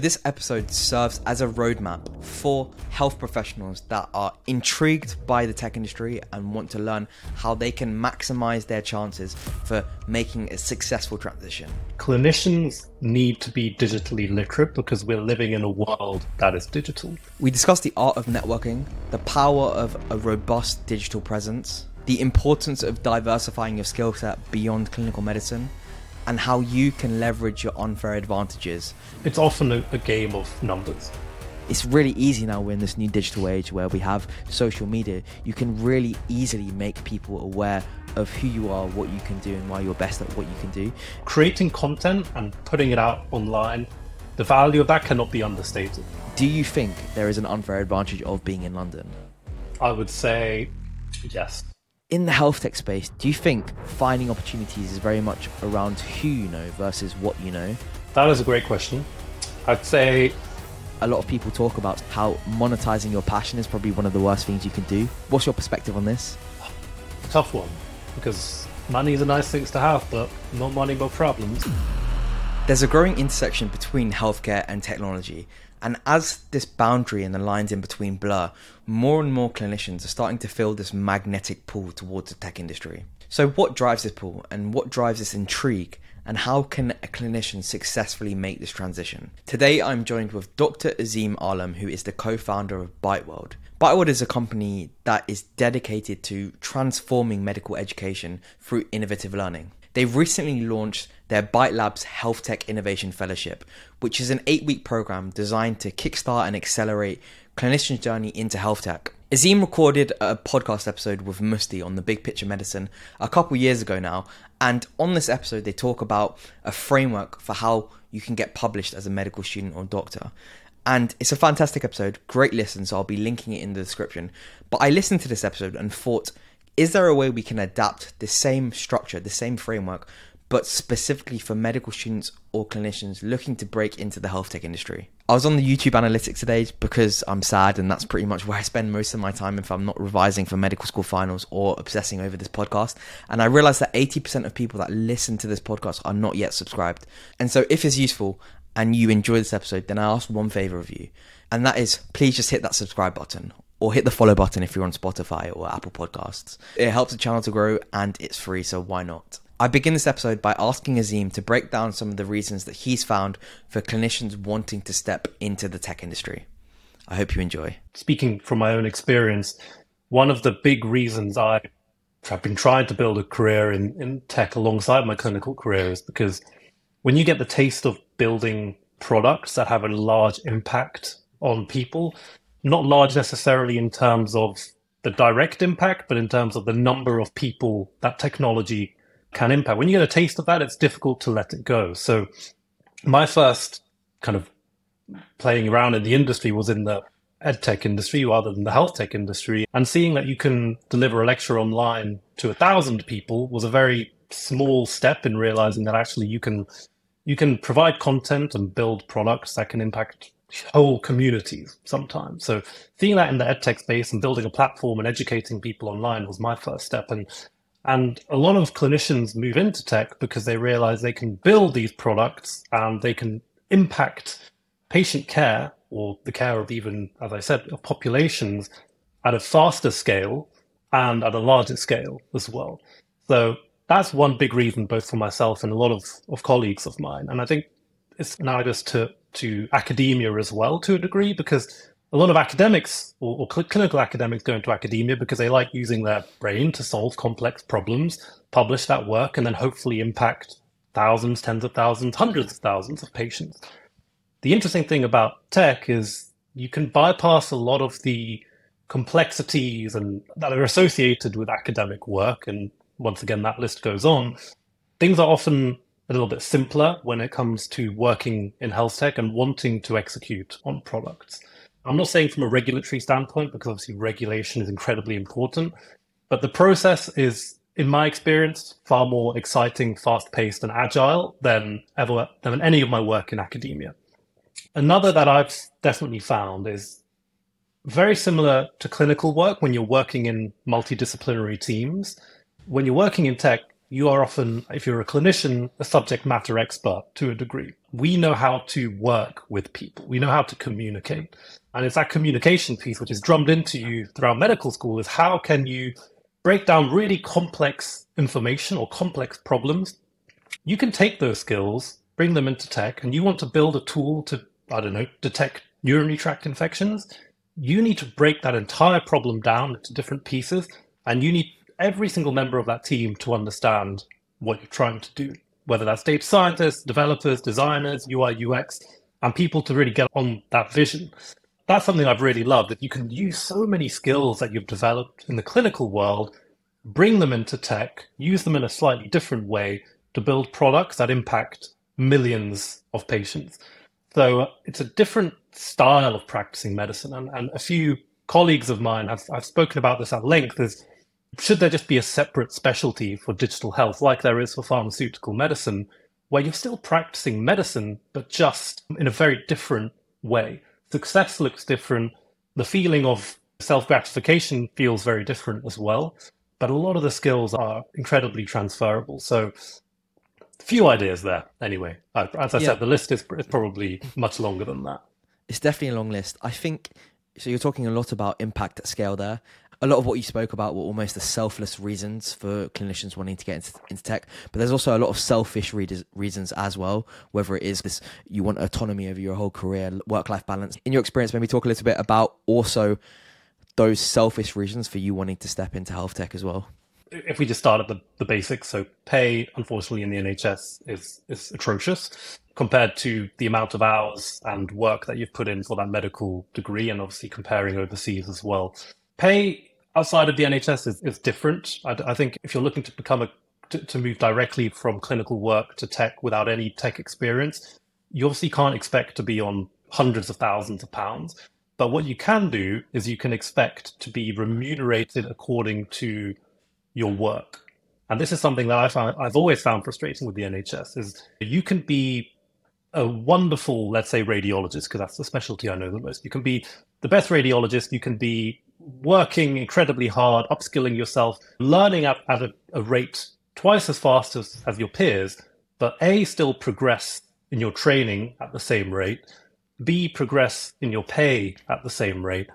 This episode serves as a roadmap for health professionals that are intrigued by the tech industry and want to learn how they can maximize their chances for making a successful transition. Clinicians need to be digitally literate because we're living in a world that is digital. We discuss the art of networking, the power of a robust digital presence, the importance of diversifying your skill set beyond clinical medicine and how you can leverage your unfair advantages. It's often a, a game of numbers. It's really easy now we're in this new digital age where we have social media. You can really easily make people aware of who you are, what you can do, and why you're best at what you can do. Creating content and putting it out online, the value of that cannot be understated. Do you think there is an unfair advantage of being in London? I would say yes in the health tech space, do you think finding opportunities is very much around who you know versus what you know? That is a great question. I'd say a lot of people talk about how monetizing your passion is probably one of the worst things you can do. What's your perspective on this? Tough one, because money is a nice thing to have, but not money but problems. There's a growing intersection between healthcare and technology, and as this boundary and the lines in between blur, more and more clinicians are starting to feel this magnetic pull towards the tech industry. So, what drives this pull and what drives this intrigue? And how can a clinician successfully make this transition? Today, I'm joined with Dr. Azeem Alam, who is the co founder of BiteWorld. BiteWorld is a company that is dedicated to transforming medical education through innovative learning. They've recently launched their Bite Labs Health Tech Innovation Fellowship, which is an eight week program designed to kickstart and accelerate clinicians' journey into health tech. Azeem recorded a podcast episode with Musti on the Big Picture Medicine a couple years ago now, and on this episode, they talk about a framework for how you can get published as a medical student or doctor. And it's a fantastic episode, great listen, so I'll be linking it in the description. But I listened to this episode and thought, is there a way we can adapt the same structure, the same framework, but specifically for medical students or clinicians looking to break into the health tech industry? I was on the YouTube analytics today because I'm sad, and that's pretty much where I spend most of my time if I'm not revising for medical school finals or obsessing over this podcast. And I realized that 80% of people that listen to this podcast are not yet subscribed. And so, if it's useful and you enjoy this episode, then I ask one favor of you, and that is please just hit that subscribe button or hit the follow button if you're on Spotify or Apple Podcasts. It helps the channel to grow and it's free, so why not? I begin this episode by asking Azeem to break down some of the reasons that he's found for clinicians wanting to step into the tech industry. I hope you enjoy. Speaking from my own experience, one of the big reasons I have been trying to build a career in, in tech alongside my clinical career is because when you get the taste of building products that have a large impact on people, not large necessarily in terms of the direct impact, but in terms of the number of people that technology can impact. When you get a taste of that, it's difficult to let it go. So my first kind of playing around in the industry was in the ed tech industry rather than the health tech industry. And seeing that you can deliver a lecture online to a thousand people was a very small step in realizing that actually you can you can provide content and build products that can impact whole communities sometimes. So seeing that in the edtech space and building a platform and educating people online was my first step. And and a lot of clinicians move into tech because they realize they can build these products and they can impact patient care or the care of even, as I said, of populations at a faster scale and at a larger scale as well. So that's one big reason, both for myself and a lot of, of colleagues of mine. And I think it's analogous to to academia as well to a degree because a lot of academics or, or cl- clinical academics go into academia because they like using their brain to solve complex problems, publish that work, and then hopefully impact thousands, tens of thousands, hundreds of thousands of patients. The interesting thing about tech is you can bypass a lot of the complexities and that are associated with academic work and once again that list goes on things are often a little bit simpler when it comes to working in health tech and wanting to execute on products. I'm not saying from a regulatory standpoint, because obviously regulation is incredibly important, but the process is, in my experience, far more exciting, fast paced, and agile than ever than any of my work in academia. Another that I've definitely found is very similar to clinical work when you're working in multidisciplinary teams. When you're working in tech, you are often, if you're a clinician, a subject matter expert to a degree. we know how to work with people. We know how to communicate. And it's that communication piece which is drummed into you throughout medical school is how can you break down really complex information or complex problems. You can take those skills, bring them into tech, and you want to build a tool to, I don't know, detect urinary tract infections. You need to break that entire problem down into different pieces, and you need every single member of that team to understand what you're trying to do whether that's data scientists, developers, designers, UI, UX, and people to really get on that vision. That's something I've really loved that you can use so many skills that you've developed in the clinical world, bring them into tech, use them in a slightly different way to build products that impact millions of patients. So it's a different style of practicing medicine. And, and a few colleagues of mine have I've spoken about this at length is should there just be a separate specialty for digital health, like there is for pharmaceutical medicine, where you're still practicing medicine, but just in a very different way? Success looks different. The feeling of self gratification feels very different as well. But a lot of the skills are incredibly transferable. So, few ideas there anyway. As I yeah. said, the list is, is probably much longer than that. It's definitely a long list. I think so. You're talking a lot about impact at scale there a lot of what you spoke about were almost the selfless reasons for clinicians wanting to get into, into tech, but there's also a lot of selfish reasons as well. Whether it is this, you want autonomy over your whole career, work-life balance. In your experience, maybe talk a little bit about also those selfish reasons for you wanting to step into health tech as well. If we just start at the, the basics, so pay, unfortunately, in the NHS is is atrocious compared to the amount of hours and work that you've put in for that medical degree, and obviously comparing overseas as well. Pay outside of the NHS is, is different. I, I, think if you're looking to become a to, to, move directly from clinical work to tech without any tech experience, you obviously can't expect to be on hundreds of thousands of pounds. But what you can do is you can expect to be remunerated according to your work. And this is something that I found I've always found frustrating with the NHS is you can be a wonderful, let's say, radiologist, because that's the specialty I know the most. You can be the best radiologist, you can be working incredibly hard, upskilling yourself, learning at, at a, a rate twice as fast as, as your peers, but A, still progress in your training at the same rate, B, progress in your pay at the same rate,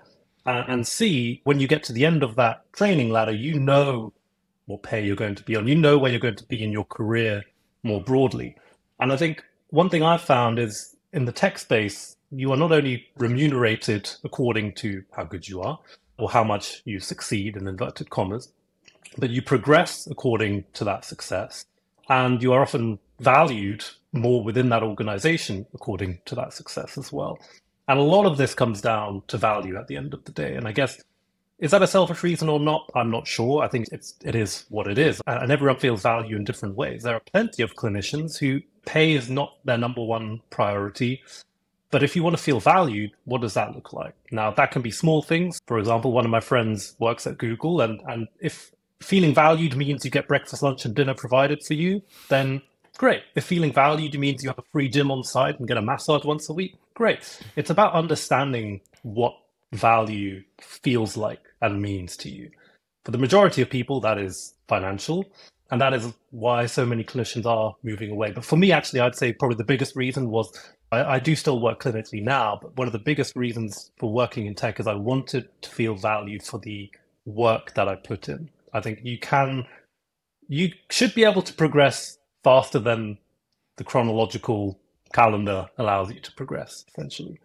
uh, and C, when you get to the end of that training ladder, you know what pay you're going to be on. You know where you're going to be in your career more broadly. And I think one thing I've found is in the tech space, you are not only remunerated according to how good you are, or how much you succeed in inverted commas, but you progress according to that success. And you are often valued more within that organization according to that success as well. And a lot of this comes down to value at the end of the day. And I guess is that a selfish reason or not? I'm not sure. I think it's it is what it is, and everyone feels value in different ways. There are plenty of clinicians who pay is not their number one priority, but if you want to feel valued, what does that look like? Now, that can be small things. For example, one of my friends works at Google, and, and if feeling valued means you get breakfast, lunch, and dinner provided for you, then great. If feeling valued means you have a free gym on site and get a massage once a week, great. It's about understanding what value feels like and means to you. For the majority of people, that is financial. And that is why so many clinicians are moving away. But for me, actually, I'd say probably the biggest reason was I, I, do still work clinically now, but one of the biggest reasons for working in tech is I wanted to feel valued for the work that I put in. I think you can, you should be able to progress faster than the chronological calendar allows you to progress, essentially.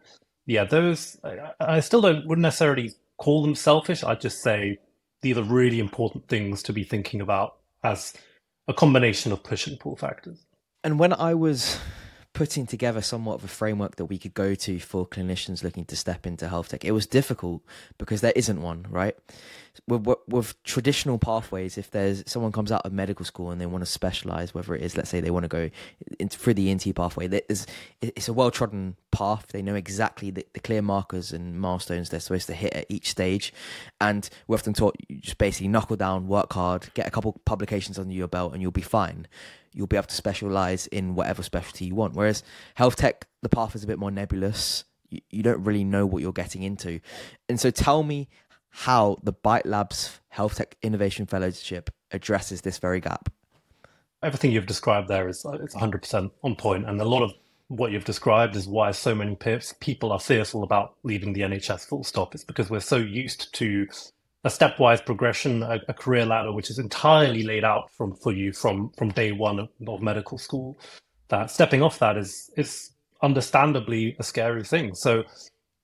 Yeah, those, I, I still don't, wouldn't necessarily call them selfish. I'd just say these are really important things to be thinking about as a combination of push and pull factors. And when I was putting together somewhat of a framework that we could go to for clinicians looking to step into health tech. It was difficult because there isn't one, right? With, with, traditional pathways, if there's someone comes out of medical school and they want to specialize, whether it is, let's say, they want to go into, through the ENT pathway, it's a well trodden path. They know exactly the, the, clear markers and milestones they're supposed to hit at each stage. And we're often taught you just basically knuckle down, work hard, get a couple publications under your belt, and you'll be fine you'll be able to specialize in whatever specialty you want. Whereas health tech, the path is a bit more nebulous. You don't really know what you're getting into. And so tell me how the Bite Labs Health Tech Innovation Fellowship addresses this very gap. Everything you've described there is uh, it's 100% on point, and a lot of what you've described is why so many people are fearful about leaving the NHS full stop. It's because we're so used to a stepwise progression, a, a, career ladder which is entirely laid out from for you from from day one of, of medical school. That stepping off that is is understandably a scary thing. So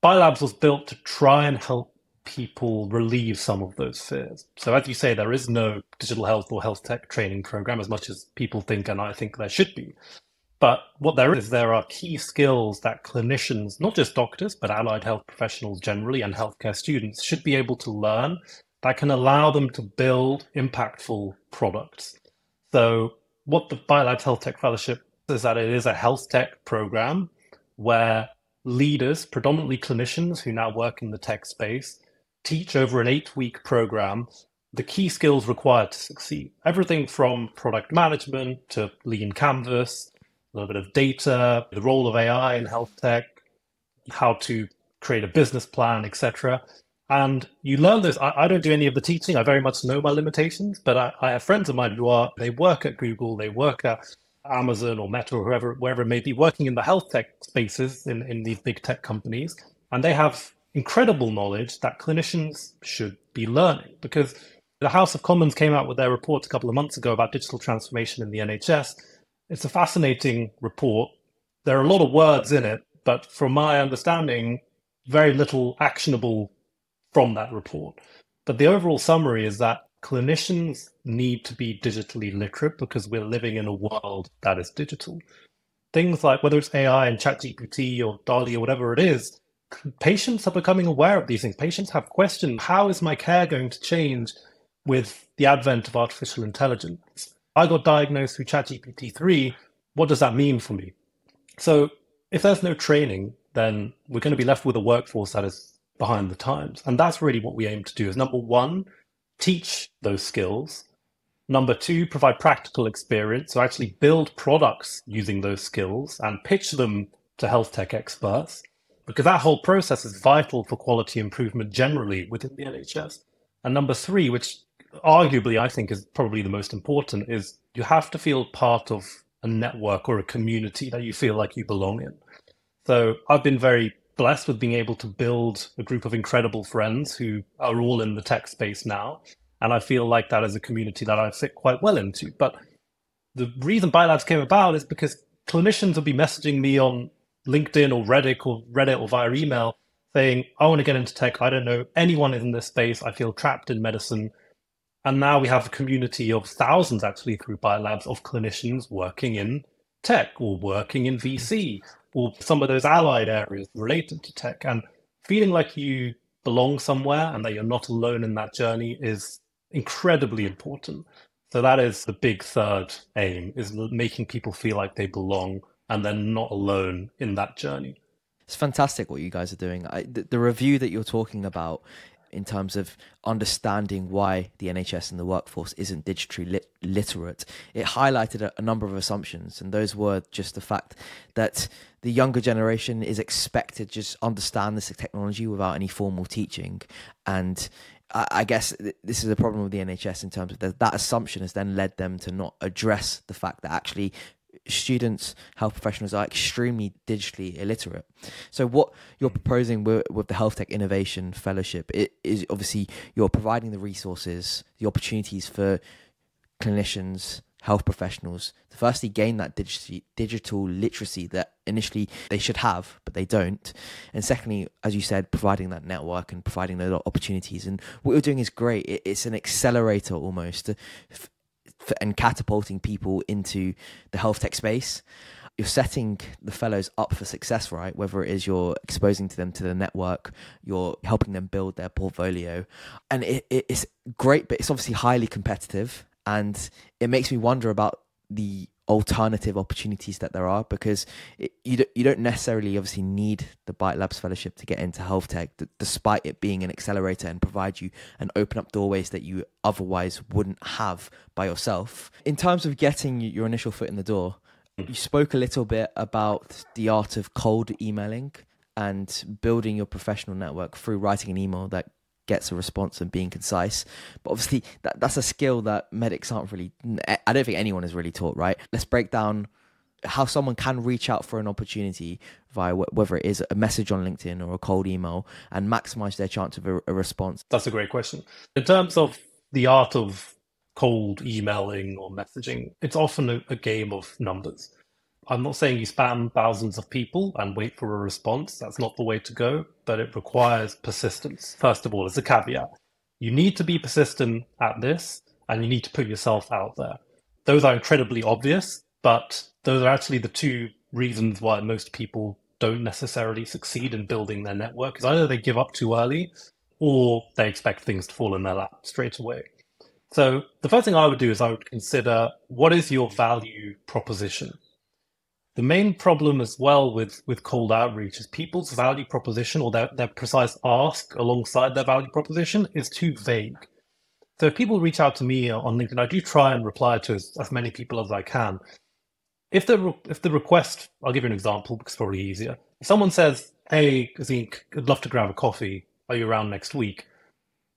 Bite Labs was built to try and help people relieve some of those fears. So as you say, there is no digital health or health tech training program as much as people think and I think there should be. But what there is, there are key skills that clinicians, not just doctors, but allied health professionals generally and healthcare students should be able to learn that can allow them to build impactful products. So, what the Bite Labs Health Tech Fellowship is that it is a health tech program where leaders, predominantly clinicians who now work in the tech space, teach over an eight week program the key skills required to succeed. Everything from product management to lean canvas a little bit of data, the role of AI in health tech, how to create a business plan, etc. And you learn this. I, I, don't do any of the teaching. I very much know my limitations, but I, I, have friends of mine who are, they work at Google, they work at Amazon or Meta or whoever, wherever it may be, working in the health tech spaces in, in these big tech companies. And they have incredible knowledge that clinicians should be learning because the House of Commons came out with their report a couple of months ago about digital transformation in the NHS. It's a fascinating report. There are a lot of words in it, but from my understanding, very little actionable from that report. But the overall summary is that clinicians need to be digitally literate because we're living in a world that is digital. Things like whether it's AI and ChatGPT or DALL-E or whatever it is, patients are becoming aware of these things. Patients have questions. How is my care going to change with the advent of artificial intelligence? I got diagnosed through ChatGPT 3. What does that mean for me? So if there's no training, then we're going to be left with a workforce that is behind the times. And that's really what we aim to do is number one, teach those skills. Number two, provide practical experience. So actually build products using those skills and pitch them to health tech experts because that whole process is vital for quality improvement generally within the NHS. And number three, which arguably I think is probably the most important is you have to feel part of a network or a community that you feel like you belong in. So I've been very blessed with being able to build a group of incredible friends who are all in the tech space now. And I feel like that is a community that I fit quite well into. But the reason Bite Labs came about is because clinicians will be messaging me on LinkedIn or Reddit or Reddit or via email saying, I want to get into tech. I don't know anyone in this space. I feel trapped in medicine. And now we have a community of thousands actually through Bite Labs of clinicians working in tech or working in VC or some of those allied areas related to tech. And feeling like you belong somewhere and that you're not alone in that journey is incredibly important. So that is the big third aim is making people feel like they belong and they're not alone in that journey. It's fantastic what you guys are doing. I, the, the, review that you're talking about in terms of understanding why the NHS and the workforce isn't digitally lit- literate. It highlighted a, a, number of assumptions, and those were just the fact that the younger generation is expected to just understand this technology without any formal teaching, and I, guess this is a problem with the NHS in terms of that assumption has then led them to not address the fact that actually students, health professionals are extremely digitally illiterate. So, what you're hmm. proposing with, with the Health Tech Innovation Fellowship is obviously you're providing the resources, the opportunities for clinicians, health professionals to firstly gain that digi- digital literacy that initially they should have, but they don't. And secondly, as you said, providing that network and providing those opportunities. And what you're doing is great. it's an accelerator almost and catapulting people into the health tech space. You're setting the fellows up for success, right? Whether it is you're exposing to them to the network, you're helping them build their portfolio, and it, it, it's great, but it's obviously highly competitive, and it makes me wonder about the alternative opportunities that there are because it, you don't, you don't necessarily obviously need the Bite Labs fellowship to get into health tech despite it being an accelerator and provide you and open up doorways that you otherwise wouldn't have by yourself. In terms of getting your initial foot in the door you spoke a little bit about the art of cold emailing and building your professional network through writing an email that gets a response and being concise. But obviously, that that's a skill that medics aren't really. I don't think anyone is really taught. Right? Let's break down how someone can reach out for an opportunity via whether it is a message on LinkedIn or a cold email and maximize their chance of a, a response? That's a great question. In terms of the art of cold emailing or messaging, it's often a, a game of numbers. I'm not saying you spam thousands of people and wait for a response. That's not the way to go, but it requires persistence. First of all, as a caveat, you need to be persistent at this and you need to put yourself out there. Those are incredibly obvious, but those are actually the two reasons why most people don't necessarily succeed in building their network is either they give up too early or they expect things to fall in their lap straight away. So the first thing I would do is I would consider what is your value proposition? The main problem as well with, with cold outreach is people's value proposition or their, their precise ask alongside their value proposition is too vague. So if people reach out to me on LinkedIn, I do try and reply to as, as many people as I can. If the if the request, I'll give you an example because it's probably easier. If someone says, "Hey, Zeke, I'd love to grab a coffee. Are you around next week?"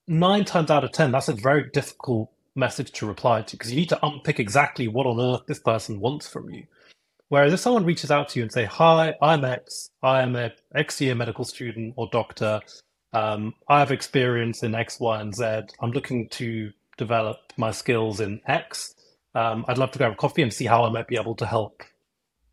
Nine times out of ten, that's a very difficult message to reply to because you need to unpick exactly what on earth this person wants from you. Whereas if someone reaches out to you and say, "Hi, I'm X. I am a X year medical student or doctor. Um, I have experience in X, Y, and Z. I'm looking to develop my skills in X. Um, I'd love to grab a coffee and see how I might be able to help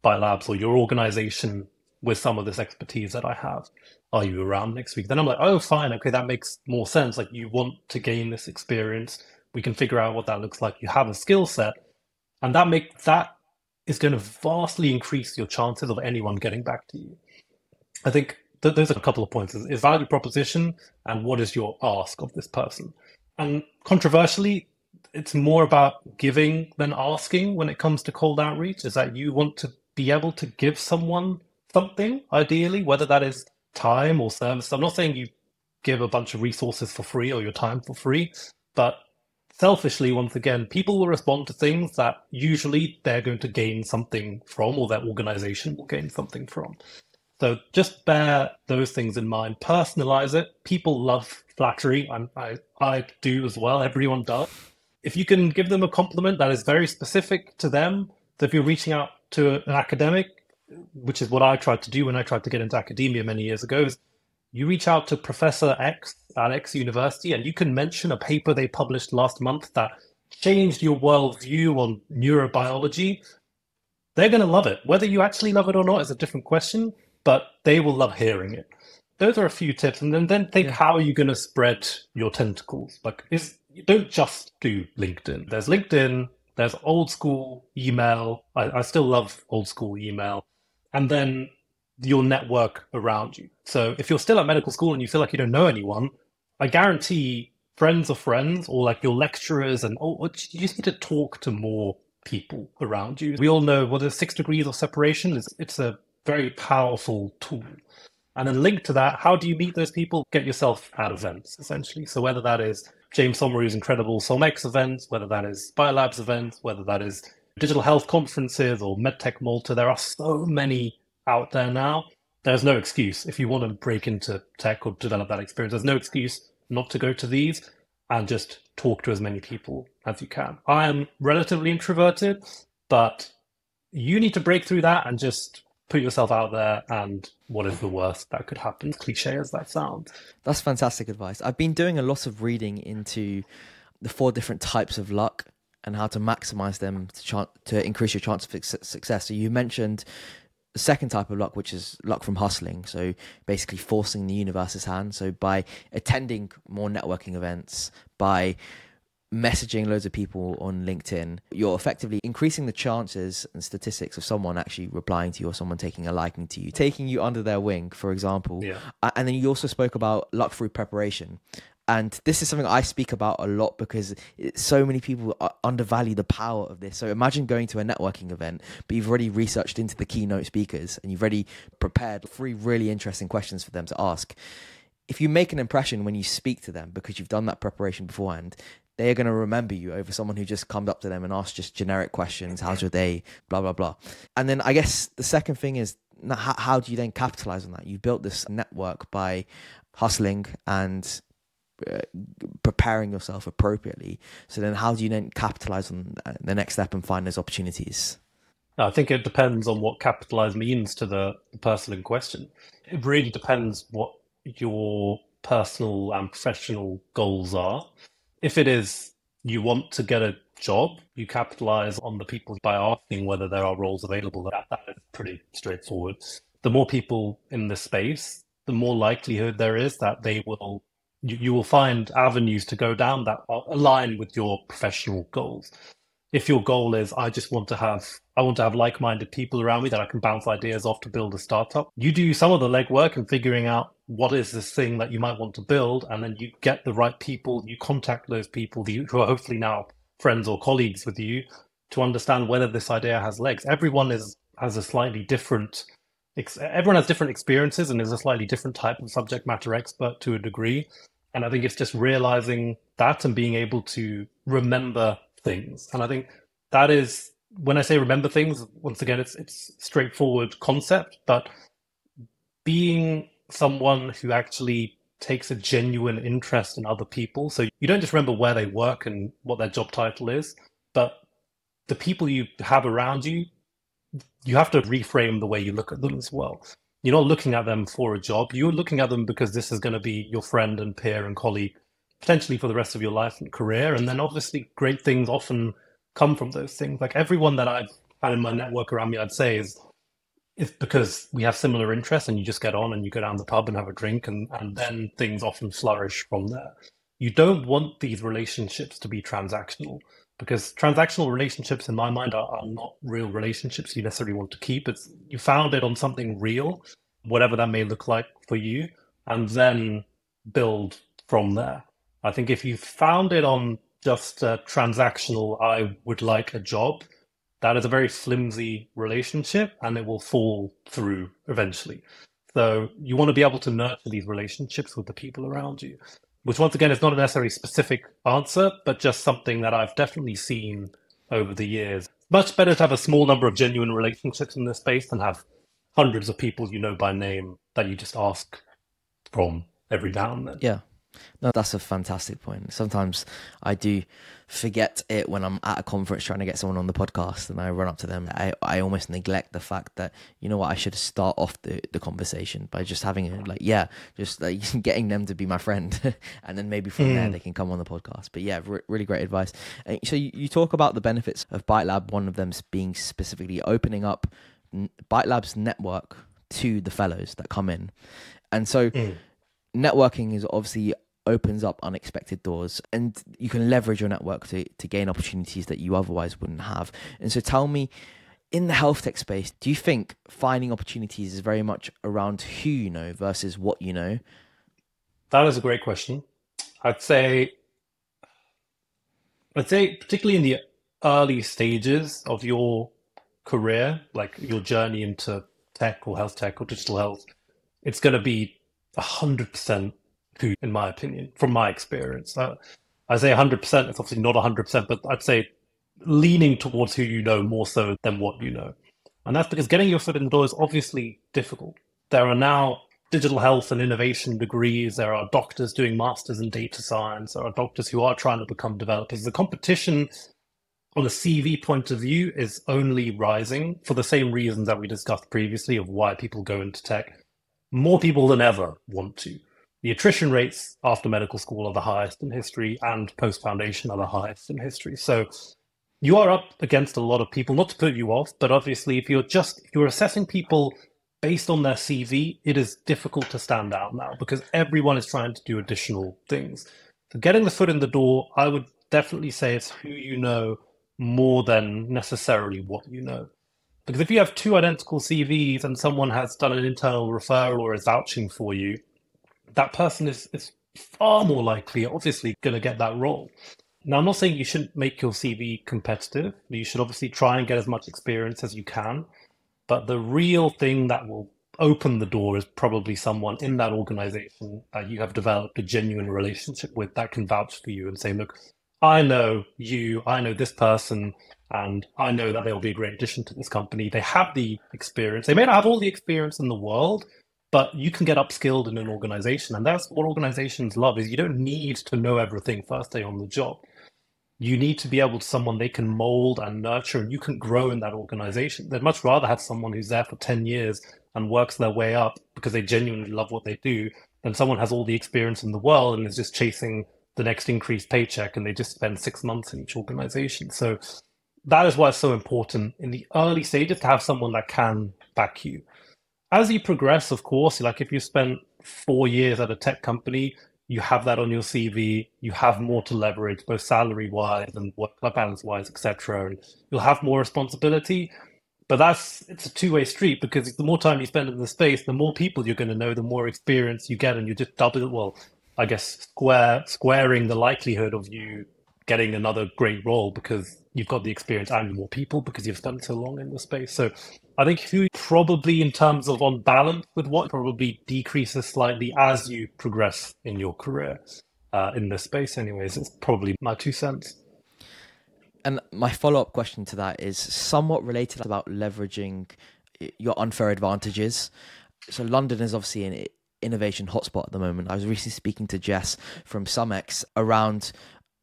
Bite Labs or your organization with some of this expertise that I have. Are you around next week? Then I'm like, oh, fine. Okay, that makes more sense. Like, you want to gain this experience. We can figure out what that looks like. You have a skill set, and that make that is going to vastly increase your chances of anyone getting back to you. I think th- are a couple of points: is, is value proposition and what is your ask of this person. And controversially, it's more about giving than asking when it comes to cold outreach. Is that you want to be able to give someone something, ideally, whether that is time or service. I'm not saying you give a bunch of resources for free or your time for free, but selfishly, once again, people will respond to things that usually they're going to gain something from or their organization will gain something from. So just bear those things in mind. Personalize it. People love flattery. I'm, I I do as well. Everyone does if you can give them a compliment that is very specific to them, so if you're reaching out to an academic, which is what I tried to do when I tried to get into academia many years ago, is you reach out to Professor X at X university and you can mention a paper they published last month that changed your worldview on neurobiology. They're going to love it. Whether you actually love it or not is a different question, but they will love hearing it. Those are a few tips. And then, then think yeah. how are you going to spread your tentacles? Like, is don't just do LinkedIn. There's LinkedIn, there's old school email. I, I still love old school email. And then your network around you. So if you're still at medical school and you feel like you don't know anyone, I guarantee friends of friends or like your lecturers and oh, you just need to talk to more people around you. We all know what is six degrees of separation is. It's a very powerful tool. And then linked to that, how do you meet those people? Get yourself at events, essentially. So whether that is James Somauroo's incredible SOMX events, whether that is Bite Labs events, whether that is digital health conferences or MedTech Malta, there are so many out there now. There's no excuse if you want to break into tech or develop that experience. There's no excuse not to go to these and just talk to as many people as you can. I am relatively introverted, but you need to break through that and just put yourself out there and what is the worst that could happen cliche as that sounds that's fantastic advice i've been doing a lot of reading into the four different types of luck and how to maximize them to, ch- to increase your chance of success so you mentioned the second type of luck which is luck from hustling so basically forcing the universe's hand so by attending more networking events by messaging loads of people on LinkedIn, you're effectively increasing the chances and statistics of someone actually replying to you or someone taking a liking to you, taking you under their wing, for example. Yeah. And then you also spoke about luck through preparation. And this is something I speak about a lot because so many people undervalue the power of this. So imagine going to a networking event, but you've already researched into the keynote speakers and you've already prepared three really interesting questions for them to ask. If you make an impression when you speak to them because you've done that preparation beforehand, they're going to remember you over someone who just comes up to them and asks just generic questions how's your day blah blah blah. And then i guess the second thing is how, how do you then capitalize on that? You built this network by hustling and uh, preparing yourself appropriately so then how do you then capitalize on the next step and find those opportunities I think it depends on what capitalize means to the, the person in question. It really depends what your personal and professional goals are. If it is you want to get a job, you capitalize on the people by asking whether there are roles available. That, that is pretty straightforward. The more people in the space, the more likelihood there is that they will you, you will find avenues to go down that align with your professional goals. If your goal is I just want to have I want to have like-minded people around me that I can bounce ideas off to build a startup. You do some of the legwork and figuring out what is this thing that you might want to build, and then you get the right people. You contact those people who are hopefully now friends or colleagues with you to understand whether this idea has legs. Everyone is has a slightly different. Everyone has different experiences and is a slightly different type of subject matter expert to a degree. And I think it's just realizing that and being able to remember things. And I think that is when I say remember things, once again, it's it's straightforward concept, but being someone who actually takes a genuine interest in other people. So you don't just remember where they work and what their job title is, but the people you have around you, you have to reframe the way you look at them as well. You're not looking at them for a job. You're looking at them because this is going to be your friend and peer and colleague, potentially for the rest of your life and career. And then obviously great things often come from those things. Like everyone that I've had in my network around me, I'd say is it's because we have similar interests and you just get on and you go down the pub and have a drink and, and then things often flourish from there. You don't want these relationships to be transactional because transactional relationships in my mind are, are not real relationships you necessarily want to keep. It's you found it on something real, whatever that may look like for you, and then build from there. I think if you found it on just a transactional, I would like a job, that is a very flimsy relationship and it will fall through eventually. So you want to be able to nurture these relationships with the people around you, which once again is not a necessarily specific answer, but just something that I've definitely seen over the years. Much better to have a small number of genuine relationships in this space than have hundreds of people you know by name that you just ask from every now and then. Yeah. No, that's a fantastic point. Sometimes I do forget it when I'm at a conference trying to get someone on the podcast and I run up to them. I, I almost neglect the fact that, you know what, I should start off the, the conversation by just having it like, yeah, just like getting them to be my friend. and then maybe from mm. there they can come on the podcast. But yeah, really great advice. So you, you talk about the benefits of Bite Lab, one of them being specifically opening up Bite Lab's network to the fellows that come in. And so. Mm networking is obviously opens up unexpected doors and you can leverage your network to, to gain opportunities that you otherwise wouldn't have. And so tell me, in the health tech space, do you think finding opportunities is very much around who you know versus what you know? That is a great question. I'd say I'd say particularly in the early stages of your career, like your journey into tech or health tech or digital health, it's going to be 100% who, in my opinion, from my experience. Uh, I say 100%, it's obviously not 100%, but I'd say leaning towards who you know more so than what you know. And that's because getting your foot in the door is obviously difficult. There are now digital health and innovation degrees. There are doctors doing masters in data science. There are doctors who are trying to become developers. The competition on a CV point of view is only rising for the same reasons that we discussed previously of why people go into tech. More people than ever want to. The attrition rates after medical school are the highest in history, and post foundation are the highest in history. So you are up against a lot of people, not to put you off, but obviously, if you're just if you're assessing people based on their CV, it is difficult to stand out now because everyone is trying to do additional things. So getting the foot in the door, I would definitely say it's who you know more than necessarily what you know. Because if you have two identical CVs and someone has done an internal referral or is vouching for you, that person is, is far more likely, obviously, going to get that role. Now, I'm not saying you shouldn't make your CV competitive. You should obviously try and get as much experience as you can. But the real thing that will open the door is probably someone in that organization that you have developed a genuine relationship with that can vouch for you and say, look, I know you, I know this person, and I know that they'll be a great addition to this company. They have the experience. They may not have all the experience in the world, but you can get upskilled in an organization and that's what organizations love is you don't need to know everything first day on the job you need to be able to someone they can mold and nurture and you can grow in that organization. They'd much rather have someone who's there for 10 years and works their way up because they genuinely love what they do than someone has all the experience in the world and is just chasing the next increased paycheck and they just spend six months in each organization. So that is why it's so important in the early stages to have someone that can back you. As you progress, of course, like if you spent four years at a tech company, you have that on your CV. You have more to leverage, both salary wise and work-life balance wise, etc. And you'll have more responsibility. But that's it's a two-way street because the more time you spend in the space, the more people you're going to know, the more experience you get, and you just double. It. Well, I guess square squaring the likelihood of you getting another great role because you've got the experience and more people because you've spent so long in the space. So I think who probably in terms of on balance with what probably decreases slightly as you progress in your career uh, in this space. Anyways, it's probably my two cents. And my follow up question to that is somewhat related about leveraging your unfair advantages. So London is obviously an innovation hotspot at the moment. I was recently speaking to Jess from SOMX around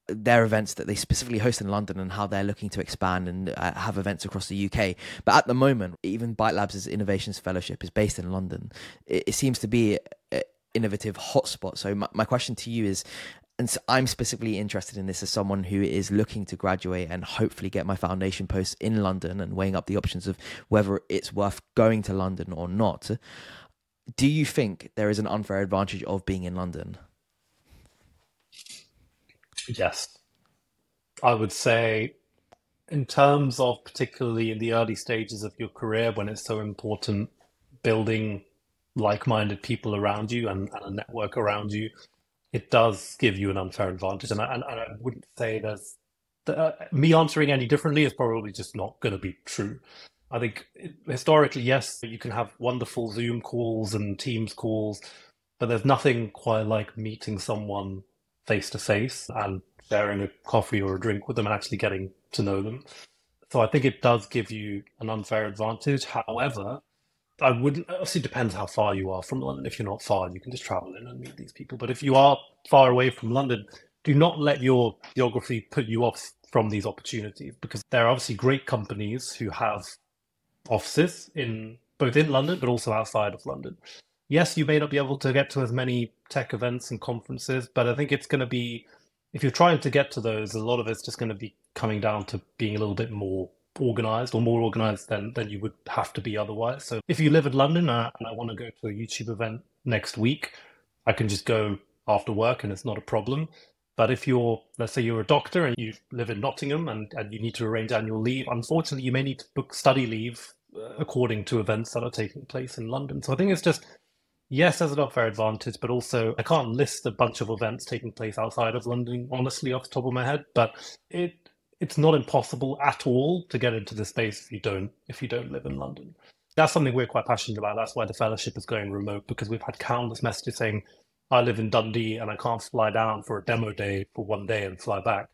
their events that they specifically host in London and how they're looking to expand and uh, have events across the UK. But at the moment, even Bite Labs' Innovations Fellowship is based in London. It, it seems to be an innovative hotspot. So my, my question to you is, and so I'm specifically interested in this as someone who is looking to graduate and hopefully get my foundation post in London and weighing up the options of whether it's worth going to London or not. Do you think there is an unfair advantage of being in London? Yes. I would say, in terms of particularly in the early stages of your career when it's so important building like minded people around you and, and, a network around you, it does give you an unfair advantage. And I, and, I wouldn't say there's uh, me answering any differently is probably just not going to be true. I think historically, yes, you can have wonderful Zoom calls and Teams calls, but there's nothing quite like meeting someone face to face and sharing a coffee or a drink with them and actually getting to know them. So I think it does give you an unfair advantage. However, I wouldn't obviously depends how far you are from London. If you're not far, you can just travel in and meet these people. But if you are far away from London, do not let your geography put you off from these opportunities because there are obviously great companies who have offices in both in London but also outside of London yes, you may not be able to get to as many tech events and conferences, but I think it's going to be, if you're trying to get to those, a lot of it's just going to be coming down to being a little bit more organized or more organized than, than you would have to be otherwise. So if you live in London and I want to go to a YouTube event next week, I can just go after work and it's not a problem. But if you're, let's say you're a doctor and you live in Nottingham and, and you need to arrange annual leave, unfortunately, you may need to book study leave uh, according to events that are taking place in London. So I think it's just yes, there's an unfair advantage, but also I can't list a bunch of events taking place outside of London, honestly, off the top of my head. But it it's not impossible at all to get into the space if you don't if you don't live in London. That's something we're quite passionate about. That's why the fellowship is going remote because we've had countless messages saying, "I live in Dundee and I can't fly down for a demo day for one day and fly back."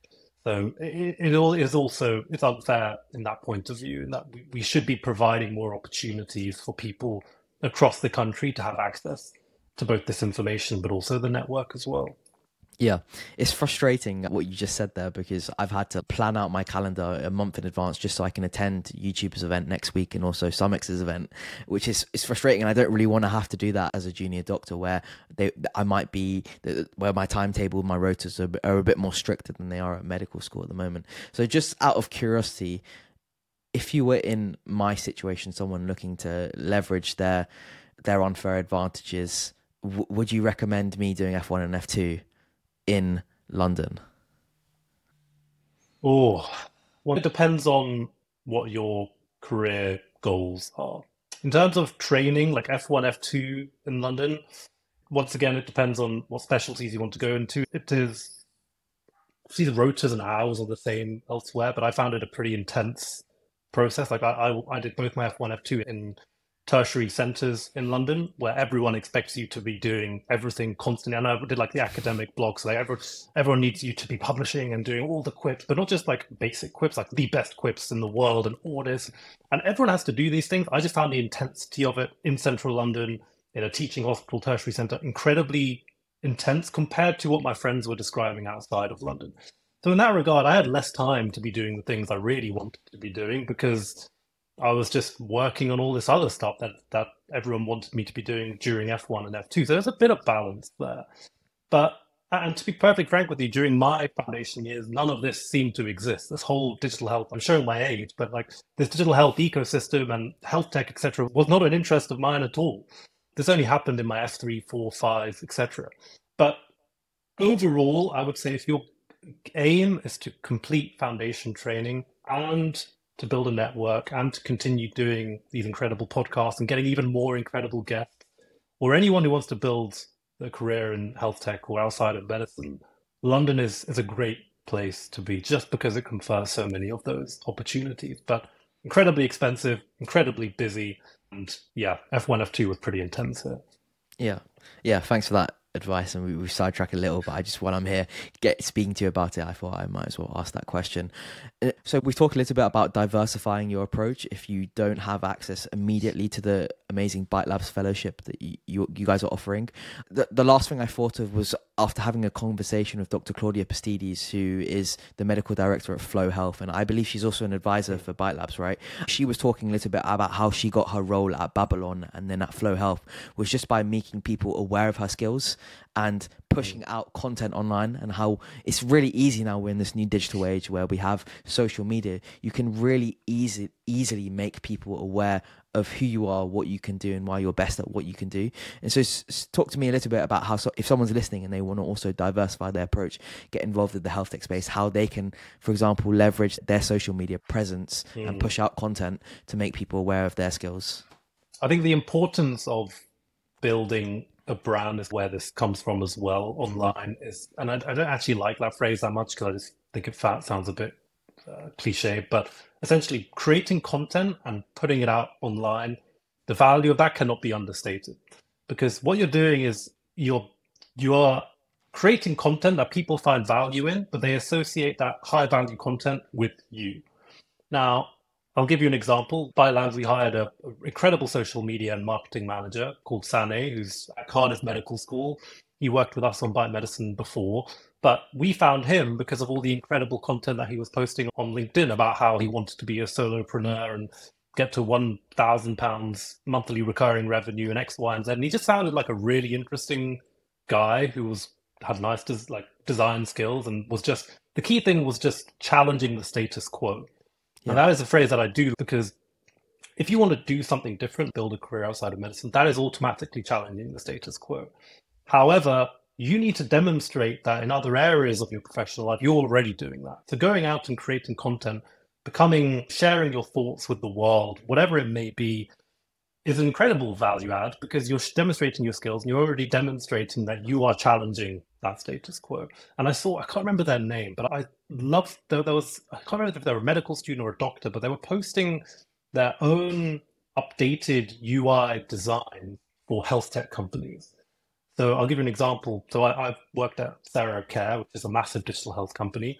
So it, it all is also it's unfair in that point of view, in that we, we should be providing more opportunities for people across the country to have access to both this information but also the network as well. Yeah, it's frustrating what you just said there because I've had to plan out my calendar a month in advance just so I can attend YouTuber's event next week and also SOMX's event, which is is frustrating. And I don't really want to have to do that as a junior doctor, where they I might be where my timetable, my rotas are, are a bit more stricter than they are at medical school at the moment. So just out of curiosity, if you were in my situation, someone looking to leverage their their unfair advantages, w- would you recommend me doing F one and F two in London? Oh, well, it depends on what your career goals are. In terms of training, like F1, F2 in London, once again, it depends on what specialties you want to go into. It is, see, the rotas and hours are the same elsewhere, but I found it a pretty intense process. Like I, I, I did both my F1, F2 in tertiary centers in London, where everyone expects you to be doing everything constantly. And I did like the academic blogs, so like everyone, everyone needs you to be publishing and doing all the QIPs, but not just like basic QIPs, like the best QIPs in the world and orders. And everyone has to do these things. I just found the intensity of it in central London in a teaching hospital tertiary center incredibly intense compared to what my friends were describing outside of London. So in that regard, I had less time to be doing the things I really wanted to be doing because I was just working on all this other stuff that that everyone wanted me to be doing during F1 and F2. So there's a bit of balance there. But and to be perfectly frank with you, during my foundation years, none of this seemed to exist. This whole digital health, I'm showing my age, but like this digital health ecosystem and health tech, etc., was not an interest of mine at all. This only happened in my F3, 4, 5, etc. But overall, I would say if your aim is to complete foundation training and to build a network and to continue doing these incredible podcasts and getting even more incredible guests, or anyone who wants to build a career in health tech or outside of medicine, London is, is a great place to be just because it confers so many of those opportunities. But incredibly expensive, incredibly busy, and yeah, F1, F2 was pretty intense here. Yeah. Yeah. Thanks for that advice and we, we sidetrack a little but i just while i'm here get speaking to you about it i thought i might as well ask that question. Uh, so we've talked a little bit about diversifying your approach. If you don't have access immediately to the amazing Bite Labs fellowship that you, you, you guys are offering the, the last thing i thought of was after having a conversation with dr claudia pastides who is the medical director at Flo Health and i believe she's also an advisor for Bite Labs right? She was talking a little bit about how she got her role at babylon and then at Flo Health was just by making people aware of her skills and pushing out content online and how it's really easy now we're in this new digital age where we have social media. You can really easy easily make people aware of who you are what you can do and why you're best at what you can do and so s- talk to me a little bit about how so, if someone's listening and they want to also diversify their approach get involved in the health tech space how they can for example leverage their social media presence mm. and push out content to make people aware of their skills i think the importance of building a brand is where this comes from as well online is and I, I don't actually like that phrase that much because I just think it fat sounds a bit uh, cliche but essentially creating content and putting it out online the value of that cannot be understated because what you're doing is you're you are creating content that people find value in but they associate that high value content with you now I'll give you an example. Bite Labs, we hired an incredible social media and marketing manager called Sane, who's at Cardiff Medical School. He worked with us on Bite Medicine before, but we found him because of all the incredible content that he was posting on LinkedIn about how he wanted to be a solopreneur and get to one thousand pounds monthly recurring revenue and X, Y, and Z. And he just sounded like a really interesting guy who was had nice des- like design skills and was just the key thing was just challenging the status quo. Yeah. And that is a phrase that I do because if you want to do something different, build a career outside of medicine, that is automatically challenging the status quo. However, you need to demonstrate that in other areas of your professional life, you're already doing that. So going out and creating content, becoming, sharing your thoughts with the world, whatever it may be, is an incredible value add because you're demonstrating your skills and you're already demonstrating that you are challenging that status quo. And I saw, I can't remember their name, but I loved, there, there was, I can't remember if they were a medical student or a doctor, but they were posting their own updated UI design for health tech companies. So I'll give you an example. So I, have worked at TheraCare, which is a massive digital health company.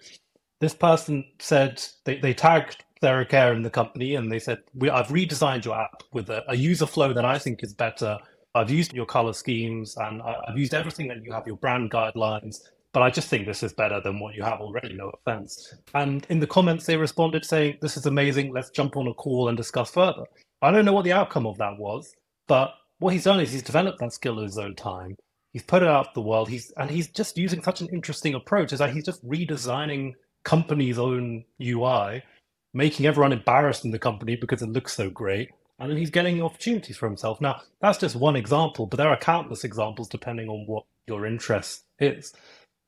This person said they, they tagged TheraCare in the company and they said, I've redesigned your app with a, a user flow that I think is better I've used your color schemes and I've used everything that you have your brand guidelines, but I just think this is better than what you have already, no offense. And in the comments, they responded saying, This is amazing, let's jump on a call and discuss further. I don't know what the outcome of that was, but what he's done is he's developed that skill in his own time. He's put it out the world. He's and he's just using such an interesting approach. Is that he's just redesigning company's own UI, making everyone embarrassed in the company because it looks so great, and then he's getting opportunities for himself. Now, that's just one example, but there are countless examples depending on what your interest is.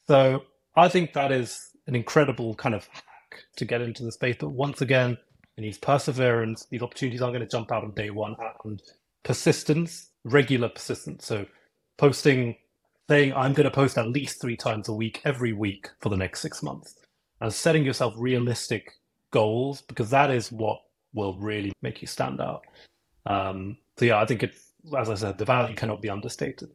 So I think that is an incredible kind of hack to get into the space. But once again, it needs perseverance. These opportunities aren't going to jump out on day one, and persistence, regular persistence. So posting, saying, I'm going to post at least three times a week, every week for the next six months, and setting yourself realistic goals because that is what will really make you stand out. Um, so yeah, I think it, as I said, the value cannot be understated.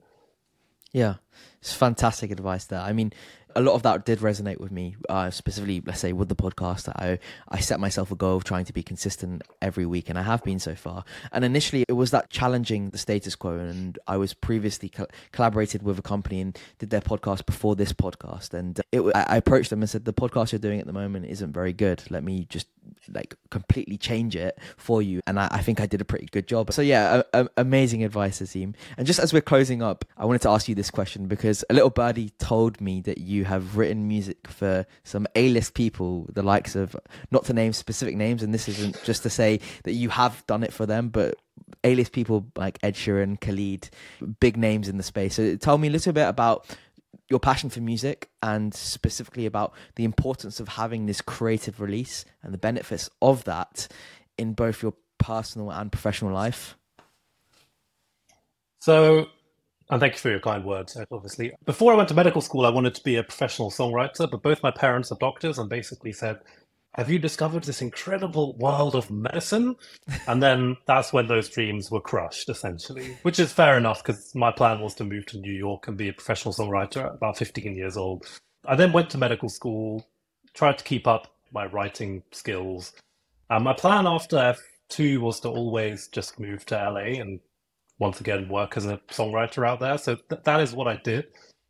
Yeah, It's fantastic advice there. I mean, a lot of that did resonate with me, uh, specifically, let's say, with the podcast. I I set myself a goal of trying to be consistent every week, and I have been so far. And initially, it was that challenging the status quo. And I was previously co- collaborated with a company and did their podcast before this podcast. And it, I approached them and said, "The podcast you're doing at the moment isn't very good. Let me just like completely change it for you." And I, I think I did a pretty good job. So yeah, a, a, amazing advice, Azeem. And just as we're closing up, I wanted to ask you this question because a little birdie told me that you have written music for some A-list people, the likes of not to name specific names, and this isn't just to say that you have done it for them, but A-list people like Ed Sheeran, Khalid, big names in the space. So tell me a little bit about your passion for music and specifically about the importance of having this creative release and the benefits of that in both your personal and professional life. So and thank you for your kind words, obviously. Before I went to medical school, I wanted to be a professional songwriter, but both my parents are doctors and basically said, Have you discovered this incredible world of medicine? And then that's when those dreams were crushed, essentially, which is fair enough because my plan was to move to New York and be a professional songwriter at about 15 years old. I then went to medical school, tried to keep up my writing skills. And my plan after F2 was to always just move to LA and once again work as a songwriter out there. So th- that is what I did.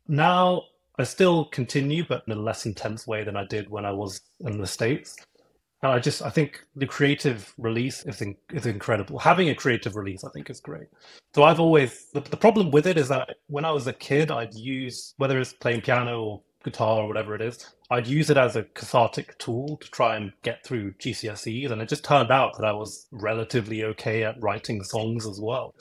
Now I still continue, but in a less intense way than I did when I was in the States. And I just, I think the creative release is, in, is incredible. Having a creative release, I think, is great. So I've always, the, the problem with it is that when I was a kid, I'd use, whether it's playing piano or guitar or whatever it is, I'd use it as a cathartic tool to try and get through GCSEs. And it just turned out that I was relatively okay at writing songs as well.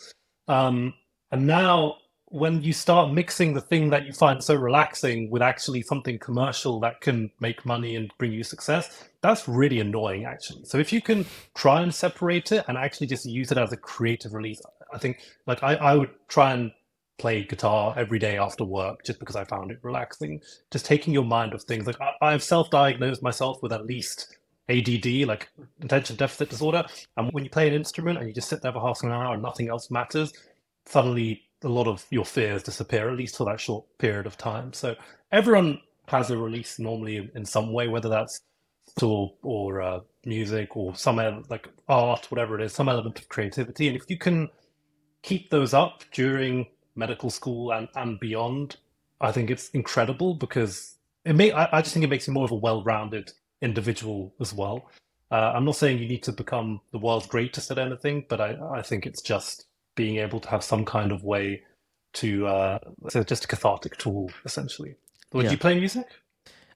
Um, and now, when you start mixing the thing that you find so relaxing with actually something commercial that can make money and bring you success, that's really annoying, actually. So if you can try and separate it and actually just use it as a creative release, I think, like, I, I would try and play guitar every day after work just because I found it relaxing. Just taking your mind off things. Like, I, I've self diagnosed myself with at least ADD, like attention deficit disorder. And when you play an instrument and you just sit there for half an hour and nothing else matters, suddenly a lot of your fears disappear, at least for that short period of time. So everyone has a release normally in some way, whether that's tool or uh, music or some like art, whatever it is, some element of creativity. And if you can keep those up during medical school and, and beyond, I think it's incredible because it may. I, I just think it makes you more of a well-rounded individual as well. Uh, I'm not saying you need to become the world's greatest at anything, but I, I think it's just being able to have some kind of way to uh, so just a cathartic tool essentially. Would yeah. you play music?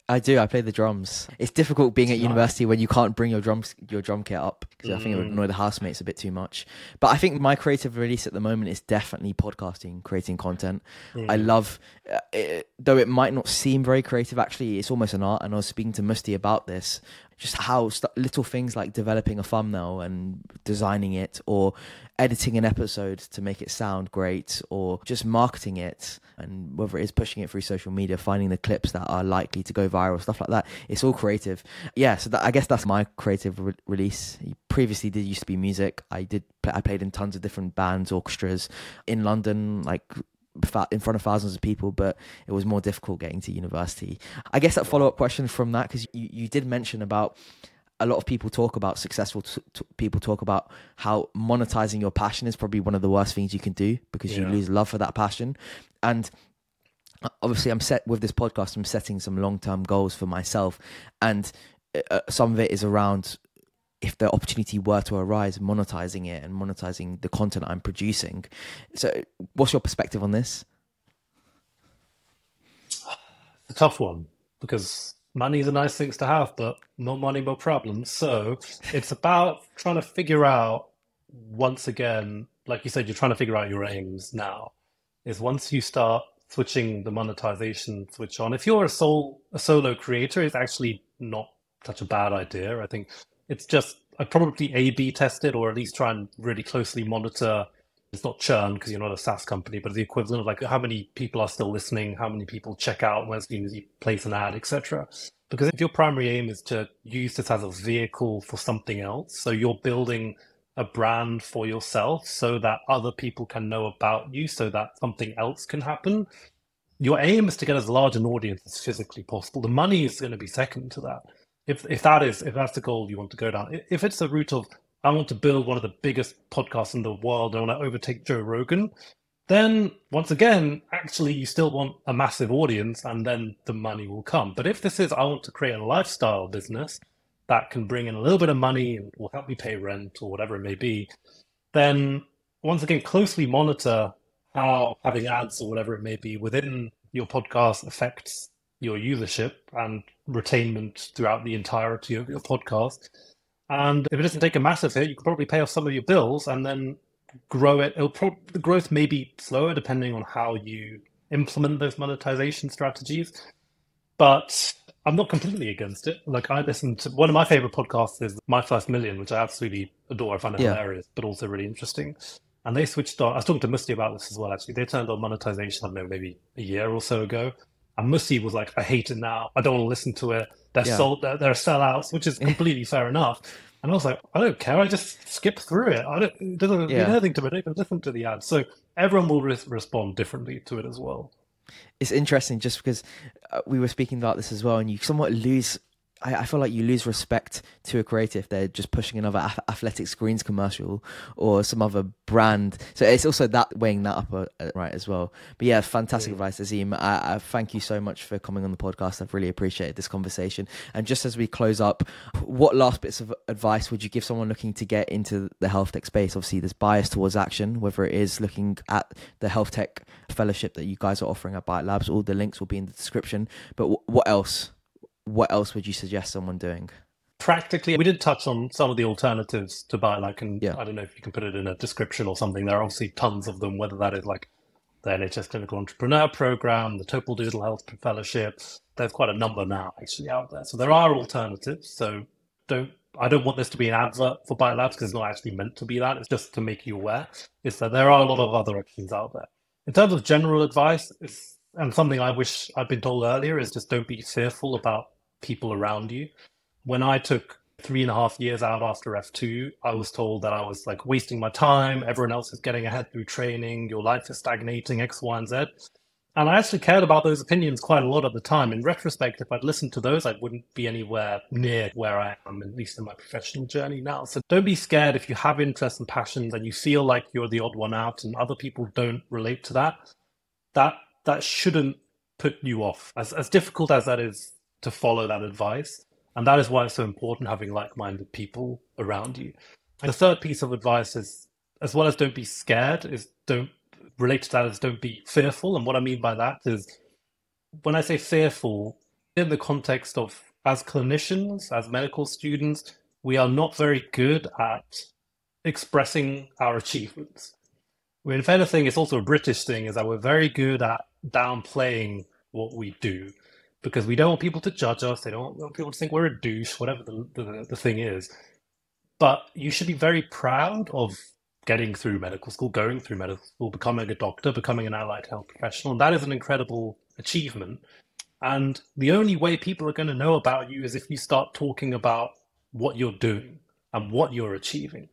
I do. I play the drums. It's difficult being at university when you can't bring your drums, your drum kit up because mm. I think it would mm. annoy the housemates a bit too much. But I think my creative release at the moment is definitely podcasting, creating content. Mm. I love, uh, it, though it might not seem very creative. Actually, it's almost an art. And I was speaking to Musty about this just how st- little things like developing a thumbnail and designing it or editing an episode to make it sound great or just marketing it and whether it is pushing it through social media finding the clips that are likely to go viral stuff like that. It's all creative. Yeah so that, i guess that's my creative re- release. Previously did used to be music. I did i played in tons of different bands orchestras in london like in front of thousands of people, but it was more difficult getting to university. I guess that follow up question from that, because you, you did mention about a lot of people talk about successful t- t- people talk about how monetizing your passion is probably one of the worst things you can do because yeah. you lose love for that passion. And uh, obviously, I'm set with this podcast, I'm setting some long term goals for myself. And uh, some of it is around if the opportunity were to arise, monetizing it and monetizing the content I'm producing. So, what's your perspective on this? A tough one because money's a nice things to have, but more money, more problems. So, it's about trying to figure out once again, like you said, you're trying to figure out your aims now. Is once you start switching the monetization switch on, if you're a sole a solo creator, it's actually not such a bad idea. I think it's just I'd probably A/B test it, or at least try and really closely monitor. It's not churn because you're not a SaaS company, but the equivalent of like how many people are still listening, how many people check out when you place an ad, etc. Because if your primary aim is to use this as a vehicle for something else, so you're building a brand for yourself so that other people can know about you, so that something else can happen, your aim is to get as large an audience as physically possible. The money is going to be second to that. If if that is if that's the goal you want to go down, if it's the route of I want to build one of the biggest podcasts in the world, I want to overtake Joe Rogan, then once again, actually you still want a massive audience, and then the money will come. But if this is I want to create a lifestyle business that can bring in a little bit of money and will help me pay rent or whatever it may be, then once again closely monitor how having ads or whatever it may be within your podcast affects your usership and retainment throughout the entirety of your podcast. And if it doesn't take a massive hit, you can probably pay off some of your bills and then grow it. It'll pro- the growth may be slower depending on how you implement those monetization strategies. But I'm not completely against it. Like I listen to one of my favorite podcasts is My First Million, which I absolutely adore. I find it yeah. hilarious, but also really interesting. And they switched on. I was talking to Musti about this as well. Actually, they turned on monetization. I don't know, maybe a year or so ago. And Musti was like, "I hate it now. I don't want to listen to it. They're yeah. sold. They're, they're sellouts," which is completely fair enough. And I was like, "I don't care. I just skip through it. I don't. It doesn't yeah. mean anything to me. Even listen to the ads." So everyone will re- respond differently to it as well. It's interesting, just because uh, we were speaking about this as well, and you somewhat lose I, I, feel like you lose respect to a creative. They're just pushing another Athletic Greens commercial or some other brand. So it's also that weighing that up uh, uh right as well. But yeah, fantastic yeah. advice, Azeem. I, I, thank you so much for coming on the podcast. I've really appreciated this conversation. And just as we close up, what last bits of advice would you give someone looking to get into the health tech space? Obviously, there's bias towards action, whether it is looking at the health tech fellowship that you guys are offering at Bite Labs. All the links will be in the description. But w- what else? What else would you suggest someone doing? Practically, we did touch on some of the alternatives to buy. Like, and yeah. I don't know if you can put it in a description or something. There are obviously tons of them, whether that is like the NHS Clinical Entrepreneur Program, the Topol Digital Health Fellowship. There's quite a number now actually out there. So there are alternatives. So don't I don't want this to be an advert for Bite Labs because it's not actually meant to be that. It's just to make you aware. Is that there are a lot of other options out there. In terms of general advice, and something I wish I'd been told earlier is just don't be fearful about people around you. When I took three and a half years out after F2, I was told that I was like wasting my time. Everyone else is getting ahead through training. Your life is stagnating, X, Y, and Z. And I actually cared about those opinions quite a lot at the time. In retrospect, if I'd listened to those, I wouldn't be anywhere near where I am, at least in my professional journey now. So don't be scared if you have interests and passions and you feel like you're the odd one out and other people don't relate to that. That that shouldn't put you off. As as difficult as that is to follow that advice. And that is why it's so important having like minded people around you. And the third piece of advice is, as well as don't be scared, is don't relate to that as don't be fearful. And what I mean by that is when I say fearful, in the context of as clinicians, as medical students, we are not very good at expressing our achievements. I mean, if anything, it's also a British thing, is that we're very good at downplaying what we do because we don't want people to judge us. They don't want people to think we're a douche, whatever the, the, the thing is. But you should be very proud of getting through medical school, going through medical school, becoming a doctor, becoming an allied health professional. And that is an incredible achievement. And the only way people are going to know about you is if you start talking about what you're doing and what you're achieving.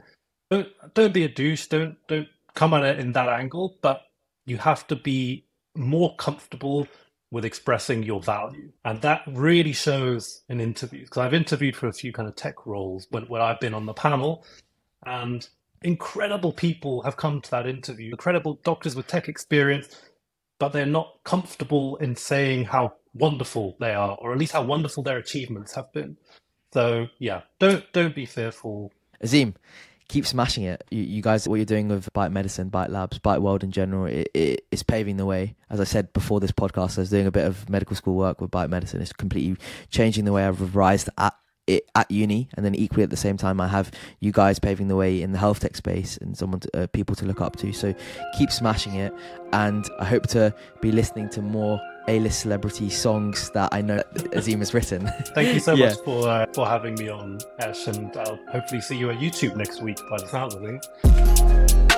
Don't don't be a douche. Don't don't come at it in that angle. But you have to be more comfortable with expressing your value. And that really shows in interviews. Because I've interviewed for a few kind of tech roles when, when I've been on the panel, and incredible people have come to that interview, incredible doctors with tech experience, but they're not comfortable in saying how wonderful they are, or at least how wonderful their achievements have been. So yeah, don't don't be fearful. Azeem, keep smashing it. You, you, guys, what you're doing with Bite Medicine, Bite Labs, Bite World in general, it, it, it's paving the way. As I said before this podcast, I was doing a bit of medical school work with Bite Medicine. It's completely changing the way I've revised at it at uni, and then equally at the same time, I have you guys paving the way in the health tech space and someone to, uh, people to look up to. So keep smashing it, and I hope to be listening to more a-list celebrity songs that I know Azeem has written. Thank you so yeah. much for uh, for having me on Ash, and I'll hopefully see you at YouTube next week by the sound of things.